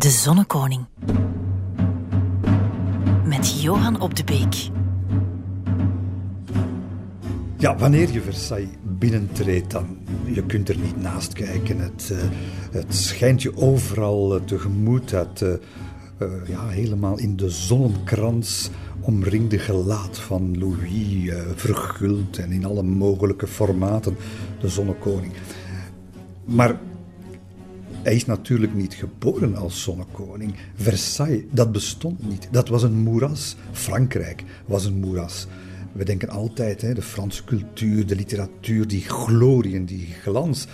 De Zonnekoning. Met Johan op de Beek. Ja, wanneer je Versailles binnentreedt, dan je kunt er niet naast kijken. Het, uh, het schijnt je overal uh, tegemoet. Dat uh, ja, helemaal in de zonnekrans omringde gelaat van Louis, verguld en in alle mogelijke formaten, de zonnekoning. Maar hij is natuurlijk niet geboren als zonnekoning. Versailles, dat bestond niet. Dat was een moeras. Frankrijk was een moeras. We denken altijd, hè, de Franse cultuur, de literatuur, die glorie en die glans.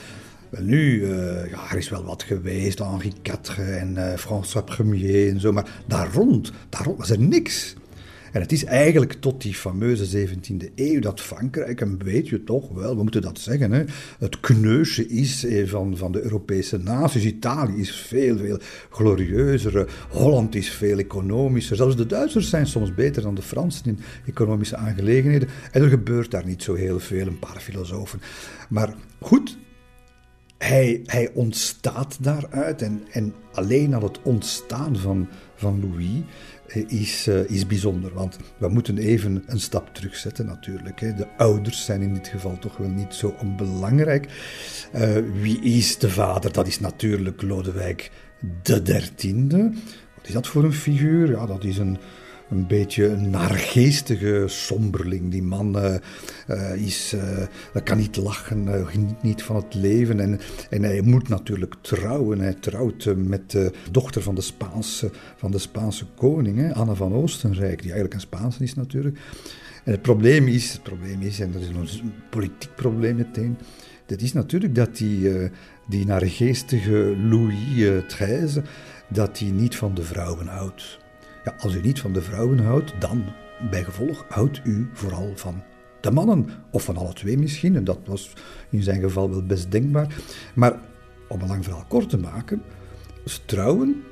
Nu, uh, ja, er is wel wat geweest, Henri IV en uh, François Premier en zo, maar daar rond, daar rond was er niks. En het is eigenlijk tot die fameuze 17e eeuw dat Frankrijk, een beetje toch wel, we moeten dat zeggen, hè, het kneusje is eh, van, van de Europese naties. Italië is veel, veel glorieuzer. Holland is veel economischer. Zelfs de Duitsers zijn soms beter dan de Fransen in economische aangelegenheden. En er gebeurt daar niet zo heel veel, een paar filosofen. Maar goed, hij, hij ontstaat daaruit. En, en alleen al het ontstaan van, van Louis is, uh, is bijzonder. Want we moeten even een stap terugzetten natuurlijk. De ouders zijn in dit geval toch wel niet zo onbelangrijk. Uh, wie is de vader? Dat is natuurlijk Lodewijk de dertiende. Wat is dat voor een figuur? Ja, dat is een, een beetje een naargeestige somberling. Die man uh, uh, is, uh, kan niet lachen, geniet niet van het leven. En, en hij moet natuurlijk trouwen. Hij trouwt met de dochter van de Spaanse, van de Spaanse koning, hè, Anne van Oostenrijk, die eigenlijk een Spaanse is natuurlijk. En het probleem is, het probleem is, en dat is een politiek probleem meteen, dat is natuurlijk dat die, die naargeestige Louis XIII, dat hij niet van de vrouwen houdt. Als u niet van de vrouwen houdt, dan bij gevolg houdt u vooral van de mannen. Of van alle twee misschien, en dat was in zijn geval wel best denkbaar. Maar om een lang verhaal kort te maken, trouwen.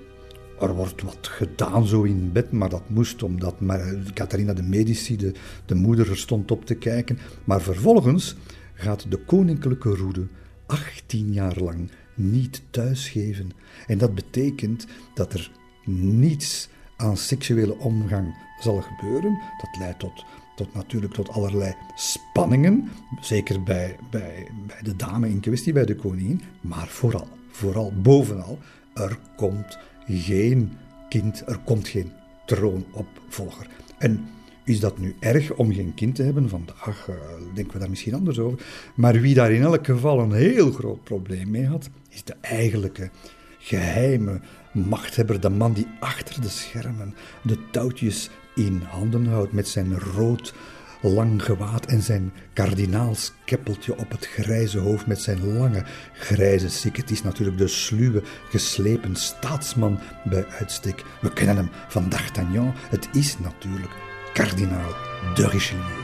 Er wordt wat gedaan zo in bed, maar dat moest omdat maar Catharina de Medici, de, de moeder, er stond op te kijken. Maar vervolgens gaat de koninklijke roede 18 jaar lang niet thuisgeven. En dat betekent dat er niets aan seksuele omgang zal gebeuren. Dat leidt tot, tot natuurlijk tot allerlei spanningen, zeker bij, bij, bij de dame in kwestie, bij de koningin, maar vooral, vooral bovenal, er komt geen kind, er komt geen troonopvolger. En is dat nu erg om geen kind te hebben? Vandaag uh, denken we daar misschien anders over. Maar wie daar in elk geval een heel groot probleem mee had, is de eigenlijke geheime machthebber, de man die achter de schermen de touwtjes in handen houdt met zijn rood lang gewaad en zijn kardinaalskeppeltje op het grijze hoofd met zijn lange grijze sik. Het is natuurlijk de sluwe, geslepen staatsman bij uitstek. We kennen hem van D'Artagnan. Het is natuurlijk kardinaal de Richelieu.